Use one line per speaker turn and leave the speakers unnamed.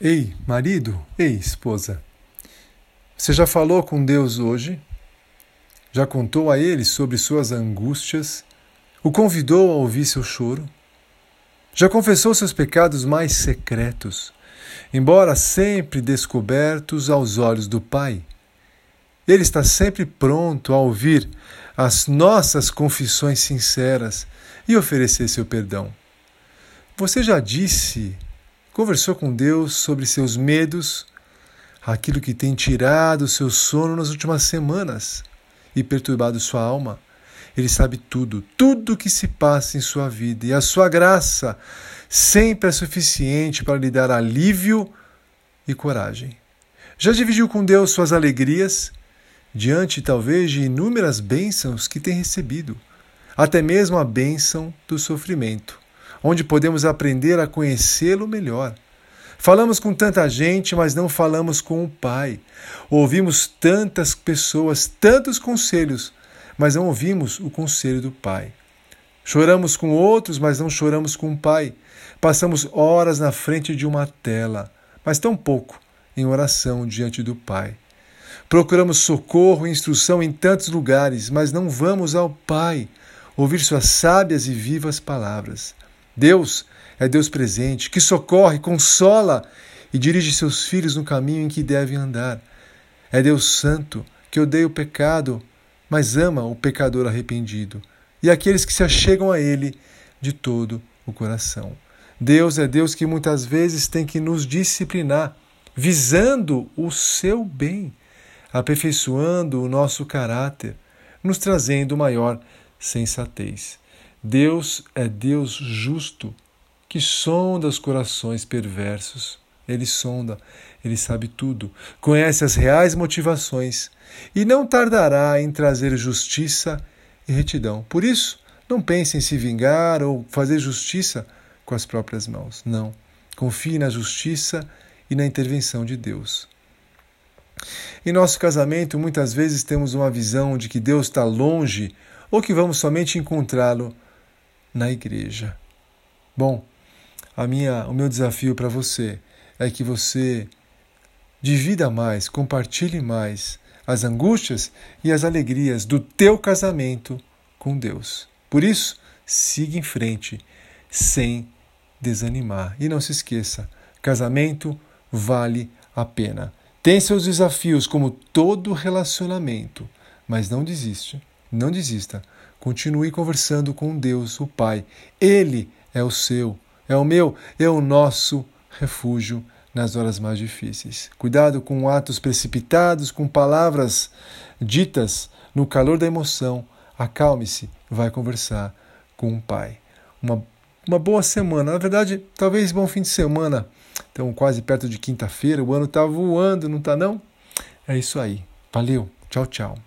Ei, marido, ei, esposa. Você já falou com Deus hoje? Já contou a Ele sobre suas angústias? O convidou a ouvir seu choro? Já confessou seus pecados mais secretos, embora sempre descobertos aos olhos do Pai? Ele está sempre pronto a ouvir as nossas confissões sinceras e oferecer seu perdão. Você já disse Conversou com Deus sobre seus medos, aquilo que tem tirado seu sono nas últimas semanas e perturbado sua alma. Ele sabe tudo, tudo o que se passa em sua vida e a sua graça sempre é suficiente para lhe dar alívio e coragem. Já dividiu com Deus suas alegrias, diante talvez de inúmeras bênçãos que tem recebido, até mesmo a bênção do sofrimento onde podemos aprender a conhecê-lo melhor. Falamos com tanta gente, mas não falamos com o Pai. Ouvimos tantas pessoas, tantos conselhos, mas não ouvimos o conselho do Pai. Choramos com outros, mas não choramos com o Pai. Passamos horas na frente de uma tela, mas tão pouco em oração diante do Pai. Procuramos socorro e instrução em tantos lugares, mas não vamos ao Pai ouvir suas sábias e vivas palavras. Deus é Deus presente, que socorre, consola e dirige seus filhos no caminho em que devem andar. É Deus santo, que odeia o pecado, mas ama o pecador arrependido e aqueles que se achegam a Ele de todo o coração. Deus é Deus que muitas vezes tem que nos disciplinar, visando o seu bem, aperfeiçoando o nosso caráter, nos trazendo maior sensatez. Deus é Deus justo que sonda os corações perversos. Ele sonda, ele sabe tudo, conhece as reais motivações e não tardará em trazer justiça e retidão. Por isso, não pense em se vingar ou fazer justiça com as próprias mãos. Não. Confie na justiça e na intervenção de Deus. Em nosso casamento, muitas vezes temos uma visão de que Deus está longe ou que vamos somente encontrá-lo na igreja. Bom, a minha, o meu desafio para você é que você divida mais, compartilhe mais as angústias e as alegrias do teu casamento com Deus. Por isso, siga em frente sem desanimar. E não se esqueça, casamento vale a pena. Tem seus desafios como todo relacionamento, mas não desiste, não desista Continue conversando com Deus, o Pai. Ele é o seu, é o meu, é o nosso refúgio nas horas mais difíceis. Cuidado com atos precipitados, com palavras ditas no calor da emoção. Acalme-se, vai conversar com o Pai. Uma, uma boa semana, na verdade, talvez bom fim de semana. Estamos quase perto de quinta-feira, o ano está voando, não está não? É isso aí. Valeu, tchau, tchau.